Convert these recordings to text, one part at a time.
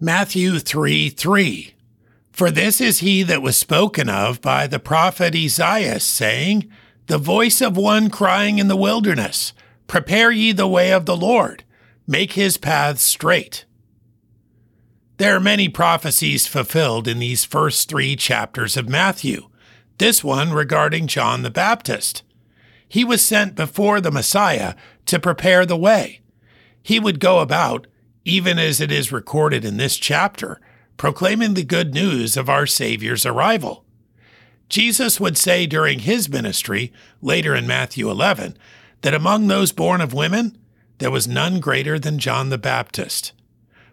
Matthew 3 3. For this is he that was spoken of by the prophet Isaiah, saying, The voice of one crying in the wilderness, Prepare ye the way of the Lord, make his paths straight. There are many prophecies fulfilled in these first three chapters of Matthew. This one regarding John the Baptist. He was sent before the Messiah to prepare the way. He would go about, even as it is recorded in this chapter, proclaiming the good news of our Savior's arrival. Jesus would say during his ministry, later in Matthew 11, that among those born of women, there was none greater than John the Baptist.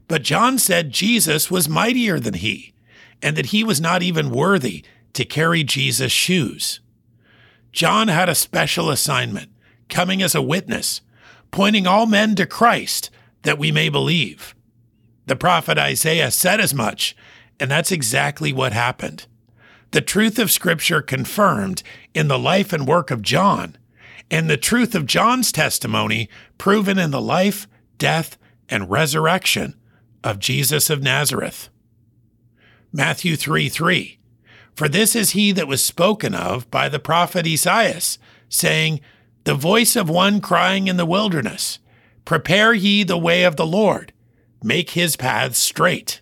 But John said Jesus was mightier than he, and that he was not even worthy to carry Jesus' shoes. John had a special assignment, coming as a witness, pointing all men to Christ that we may believe. The prophet Isaiah said as much, and that's exactly what happened. The truth of Scripture confirmed in the life and work of John, and the truth of John's testimony proven in the life, death, and resurrection of Jesus of Nazareth. Matthew 3 3. For this is he that was spoken of by the prophet Esaias, saying, The voice of one crying in the wilderness, Prepare ye the way of the Lord, make his paths straight.